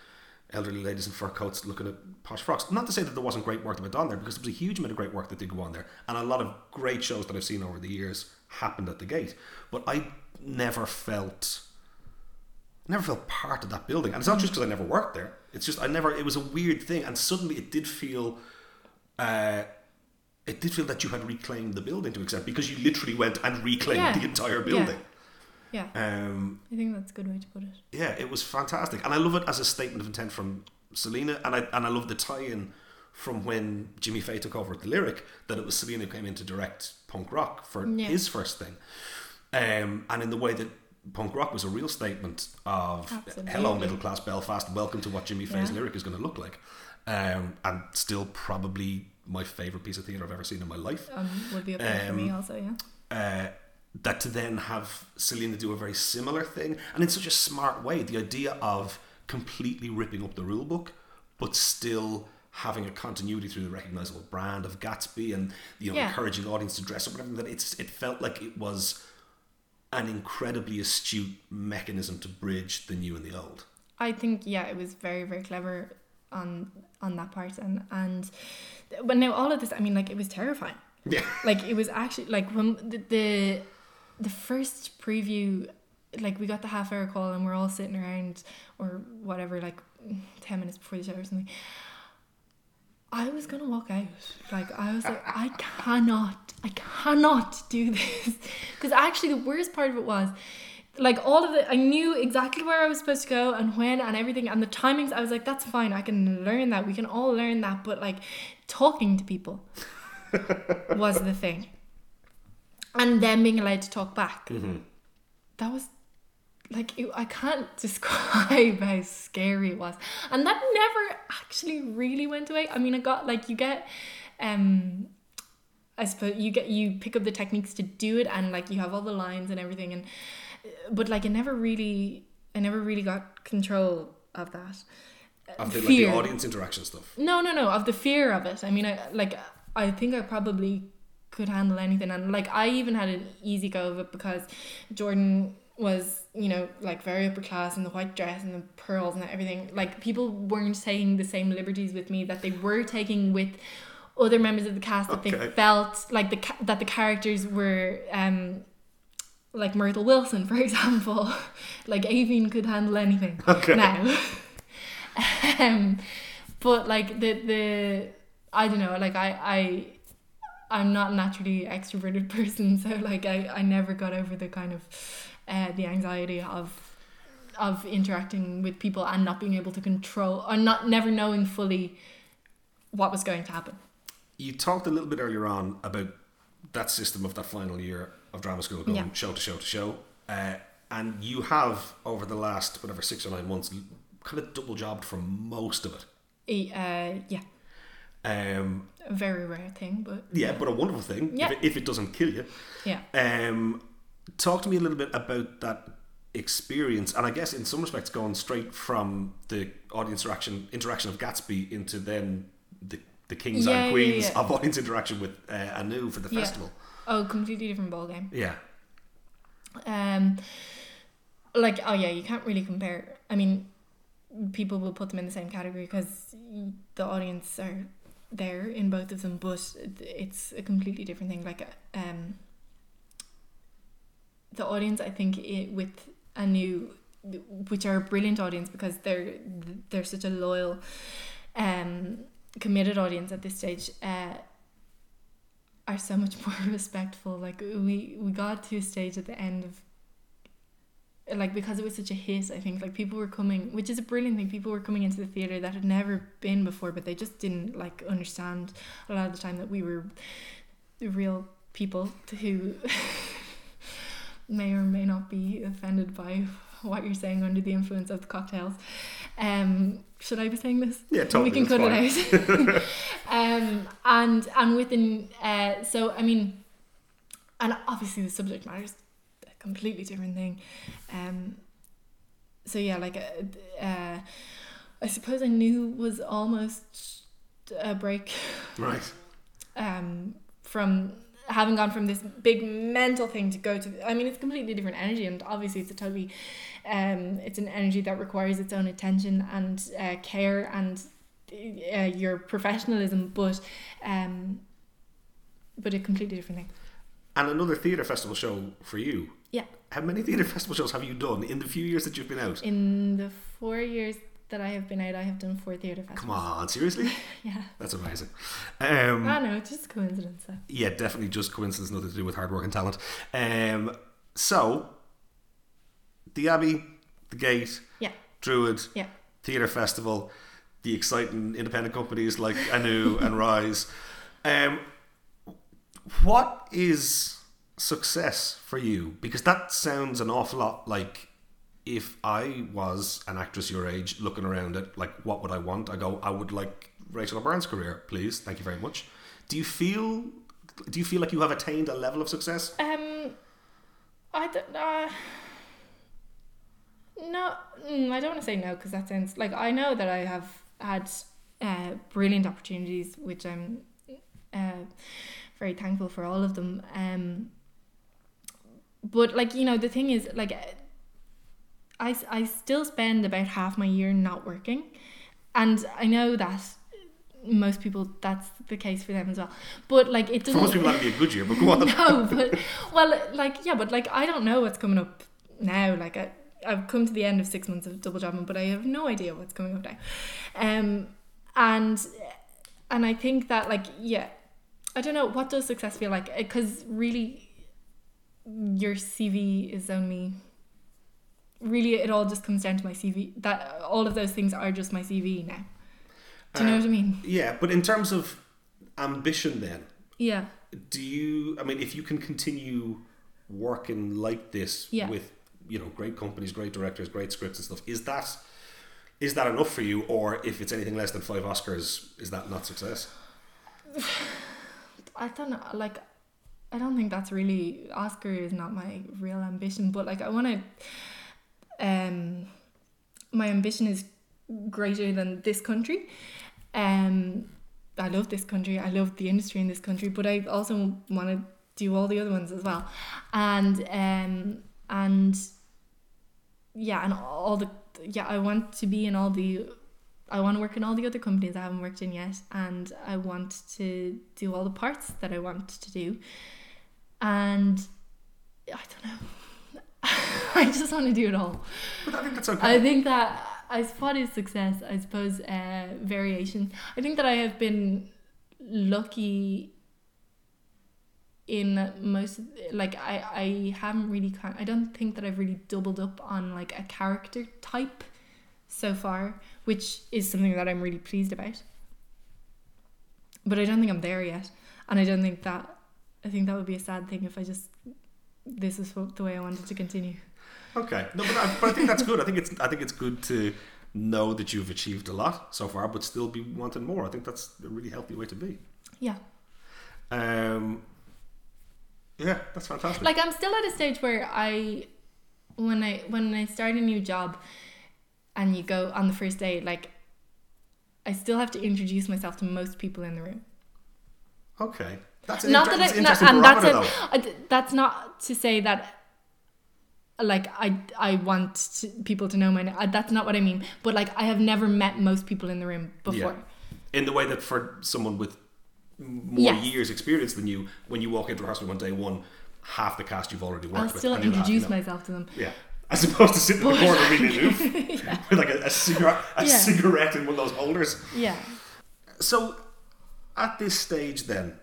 elderly ladies in fur coats looking at posh frocks. Not to say that there wasn't great work that went on there, because there was a huge amount of great work that did go on there, and a lot of great shows that I've seen over the years happened at the gate. But I never felt, never felt part of that building, and it's not just because I never worked there. It's just I never. It was a weird thing, and suddenly it did feel. Uh, it did feel that you had reclaimed the building to extent because you literally went and reclaimed Yeah. the entire building. Yeah, Um, I think that's a good way to put it. yeah, it was fantastic, and I love it as a statement of intent from Selina, and I and I love the tie-in from when Jimmy Fay took over at the lyric that it was Selina who came in to direct punk rock for Yeah. his first thing, um, and in the way that punk rock was a real statement of Absolutely. hello middle class Belfast, welcome to what Jimmy Fay's Yeah. lyric is going to look like, um, and still probably my favorite piece of theatre I've ever seen in my life Um, would be up there for me Um, also. Yeah. uh, that to then have Selina do a very similar thing, and in such a smart way. The idea of completely ripping up the rule book, but still having a continuity through the recognizable brand of Gatsby, and you know, Yeah. encouraging the audience to dress up and everything. That it's it felt like it was an incredibly astute mechanism to bridge the new and the old. I think yeah, it was very very clever on on that part and and but now all of this I mean like it was terrifying. Yeah, Like it was actually like when the the, the first preview like we got the half hour call and we're all sitting around or whatever like 10 minutes before the show or something. I was gonna walk out. Like I was like, I cannot, I cannot do this. Because actually, the worst part of it was, like all of the, I knew exactly where I was supposed to go and when and everything and the timings. I was like, that's fine. I can learn that. We can all learn that. But like, talking to people was the thing, and then being allowed to talk back. Mm-hmm. That was like it, I can't describe how scary it was, and that never actually really went away. I mean, I got like you get, um, I suppose you get you pick up the techniques to do it, and like you have all the lines and everything, and uh, but like it never really, I never really got control of that. Uh, of the, like, the audience interaction stuff. No, no, no. Of the fear of it. I mean, I like. I think I probably could handle anything, and like I even had an easy go of it because Jordan was, you know, like very upper class in the white dress and the pearls and everything. Like people weren't taking the same liberties with me that they were taking with other members of the cast that Okay. they felt like the that the characters were um like Myrtle Wilson, for example. like Avine could handle anything Okay. now. um, but like the the I don't know, like I I I'm not a naturally extroverted person, so like I I never got over the kind of uh, the anxiety of of interacting with people and not being able to control or not never knowing fully what was going to happen. You talked a little bit earlier on about that system of that final year of drama school going Yeah. show to show to show, uh, and you have over the last whatever six or nine months kind of double jobbed for most of it. Uh, yeah, Um, a very rare thing, but yeah, but a wonderful thing Yeah. if, it, if it doesn't kill you. yeah. Um, talk to me a little bit about that experience, and I guess in some respects going straight from the audience interaction interaction of Gatsby into then the the kings Yeah, and queens yeah. of audience interaction with uh, Anu for the Yeah. festival. Oh, completely different ball game. Yeah, Um, like oh yeah, you can't really compare. I mean, people will put them in the same category because the audience are there in both of them, but it's a completely different thing. Like um, the audience, I think it with Anu, which are a brilliant audience because they're they're such a loyal, um, committed audience at this stage. Uh, are so much more respectful. Like we we got to a stage at the end of like because it was such a hit, I think like people were coming, which is a brilliant thing. People were coming into the theater that had never been before, but they just didn't like understand a lot of the time that we were the real people who may or may not be offended by what you're saying under the influence of the cocktails. Um, should I be saying this? Yeah, totally. we can cut fine. it out. um, and and within uh, so I mean, and obviously the subject matter is completely different thing. Um, so yeah, like uh, uh, I suppose Anu was almost a break Right. um, from having gone from this big mental thing to go to I mean it's completely different energy and obviously it's a totally um, it's an energy that requires its own attention and uh, care and uh, your professionalism but um, but a completely different thing And another theatre festival show for you. Yeah How many theatre festival shows have you done in the few years that you've been out? in the four years that I have been out I have done four theatre festivals Come on, seriously? yeah That's amazing. Um, I know it's just coincidence so. yeah, definitely just coincidence, nothing to do with hard work and talent. Um, so, the Abbey, the Gate, yeah Druid, yeah Theatre Festival, the exciting independent companies like Anu and Rise. Um, what is success for you? Because that sounds an awful lot like if I was an actress your age looking around at like what would I want? I go, I would like Rachel O'Byrne's career, please. Thank you very much. Do you feel do you feel like you have attained a level of success? Um, I don't. Uh, no, mm, I don't want to say no because that sounds like I know that I have had uh, brilliant opportunities, which I'm uh, very thankful for all of them. Um, but like you know, the thing is, like, I I still spend about half my year not working, and I know that most people that's the case for them as well. But like, it For doesn't. most people that'd be a good year, but go on. no, but well, like yeah, but like I don't know what's coming up now. Like I, I've come to the end of six months of double jobbing, but I have no idea what's coming up now. Um, and and I think that like yeah, I don't know what does success feel like because really, your CV is only. Really, it all just comes down to my CV. That all of those things are just my CV now. Do you know Uh, what I mean? Yeah, but in terms of ambition then, Yeah. do you i mean if you can continue working like this Yeah. with you know great companies great directors great scripts and stuff is that is that enough for you or if it's anything less than five oscars is that not success I don't know. Like, I don't think that's really Oscar is not my real ambition, but like I want to. Um, my ambition is greater than this country. Um, I love this country. I love the industry in this country, but I also want to do all the other ones as well, and um and yeah, and all the yeah I want to be in all the I want to work in all the other companies I haven't worked in yet, and I want to do all the parts that I want to do. And I don't know. I just want to do it all. but i think that's okay I think that I what is success? I suppose uh, variation. I think that I have been lucky in most like I I haven't really kind I don't think that I've really doubled up on like a character type so far, which is something that I'm really pleased about. But I don't think I'm there yet, and I don't think that I think that would be a sad thing if I just this is the way I wanted to continue. okay no but I, but I think that's good i think it's i think it's good to know that you've achieved a lot so far but still be wanting more i think that's a really healthy way to be Yeah. um yeah that's fantastic like I'm still at a stage where I when I when I start a new job and you go on the first day like I still have to introduce myself to most people in the room. okay that's an Not inter- that it's I, not, and that's barometer, it, that's not to say that like I I want to, people to know my name. That's not what I mean. But like I have never met most people in the room before. in the way that for someone with more Yes. years experience than you when you walk into rehearsal on day one half the cast you've already worked I'll with still and you'll have, introduce you know, myself to them. yeah as opposed to sitting in the corner reading aloof with like a, a, cigarette, a Yeah. cigarette in one of those holders Yeah. so at this stage then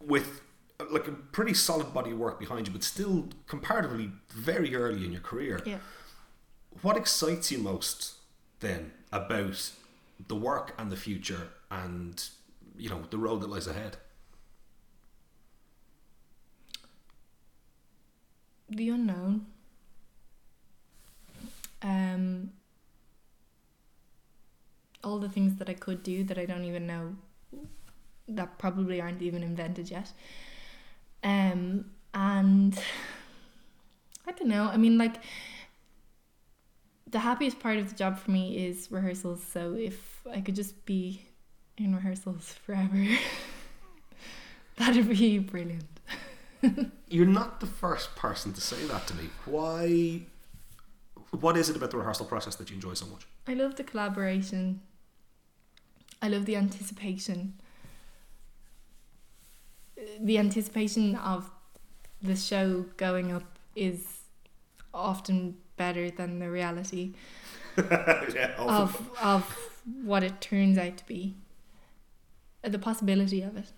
with uh, like a pretty solid body of work behind you but still comparatively very early in your career Yeah. what excites you most then about the work and the future and you know the road that lies ahead? The unknown. Um, all the things that I could do that I don't even know that probably aren't even invented yet. Um, and I don't know. I mean, like the happiest part of the job for me is rehearsals. So if I could just be in rehearsals forever, that'd be brilliant. You're not the first person to say that to me. Why? What is it about the rehearsal process that you enjoy so much? I love the collaboration. I love the anticipation. The anticipation of the show going up is often better than the reality yeah, of of what it turns out to be. The possibility of it.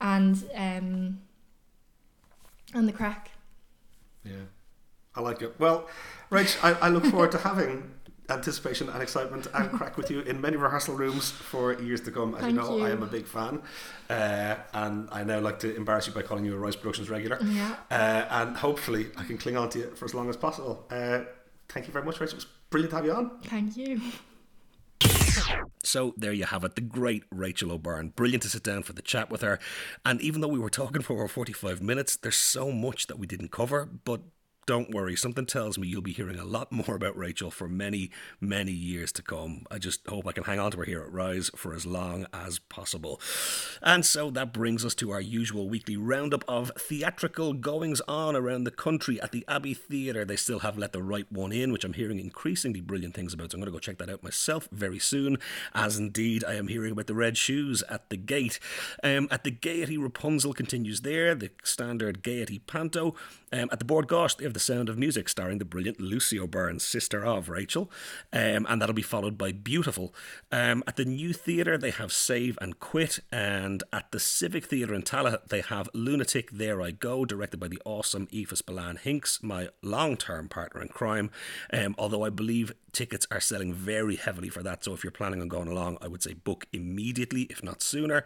And um and the crack. Yeah. I like it. Well, Rach, I, I look forward to having anticipation and excitement and crack with you in many rehearsal rooms for years to come. As Thank you know, you. I am a big fan, uh, and I now like to embarrass you by calling you a Rise Productions regular. Yeah. Uh, and hopefully, I can cling on to you for as long as possible. Uh, thank you very much, Rach. It was brilliant to have you on. Thank you. So there you have it, the great Rachel O'Byrne. Brilliant to sit down for the chat with her. And even though we were talking for over 45 minutes, there's so much that we didn't cover, but don't worry, something tells me you'll be hearing a lot more about Rachel for many, many years to come. I just hope I can hang on to her here at Rise for as long as possible. And so that brings us to our usual weekly roundup of theatrical goings on around the country at the Abbey Theatre. They still have let the right one in, which I'm hearing increasingly brilliant things about. So I'm going to go check that out myself very soon, as indeed I am hearing about the Red Shoes at the Gate. Um, at the Gaiety, Rapunzel continues there, the standard Gaiety Panto. Um, at the Bord Gáis, they have the Sound of Music, starring the brilliant Lucy O'Byrne, sister of Rachel, um, and that'll be followed by Beautiful. Um, at the New Theatre, they have Save and Quit, and at the Civic Theatre in Tallaght, they have Lunatic There I Go, directed by the awesome Aoife Spillane Hinks, my long term partner in crime. Um, although I believe tickets are selling very heavily for that, so if you're planning on going along, I would say book immediately, if not sooner.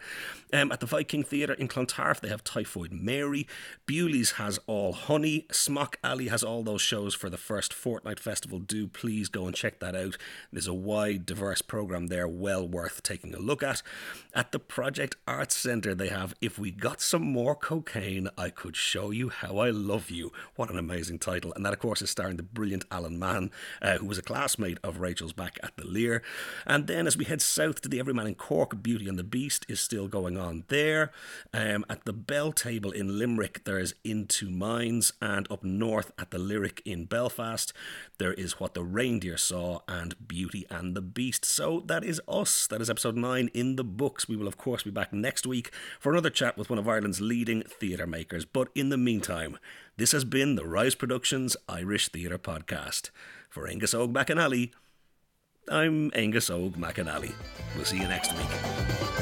Um, at the Viking Theatre in Clontarf, they have Typhoid Mary. Bewley's has All Honey. Smock Alley has all those shows for the first fortnight festival. Do please go and check that out. There's a wide, diverse programme there, well worth taking a look at. At the Project Arts Centre, they have If We Got Some More Cocaine, I Could Show You How I Love You. What an amazing title. And that, of course, is starring the brilliant Alan Mann, uh, who was a classmate of Rachel's back at the Lir. And then as we head south to the Everyman in Cork, Beauty and the Beast is still going on there. Um, at the Belltable in Limerick, there's Into Minds. And up north at the Lyric in Belfast, there is What the Reindeer Saw and Beauty and the Beast. So that is us. That is episode 9 in the books. We will, of course, be back next week for another chat with one of Ireland's leading theatre makers. But in the meantime, this has been the Rise Productions Irish Theatre Podcast. For Angus Og McAnally, I'm Angus Og McAnally. We'll see you next week.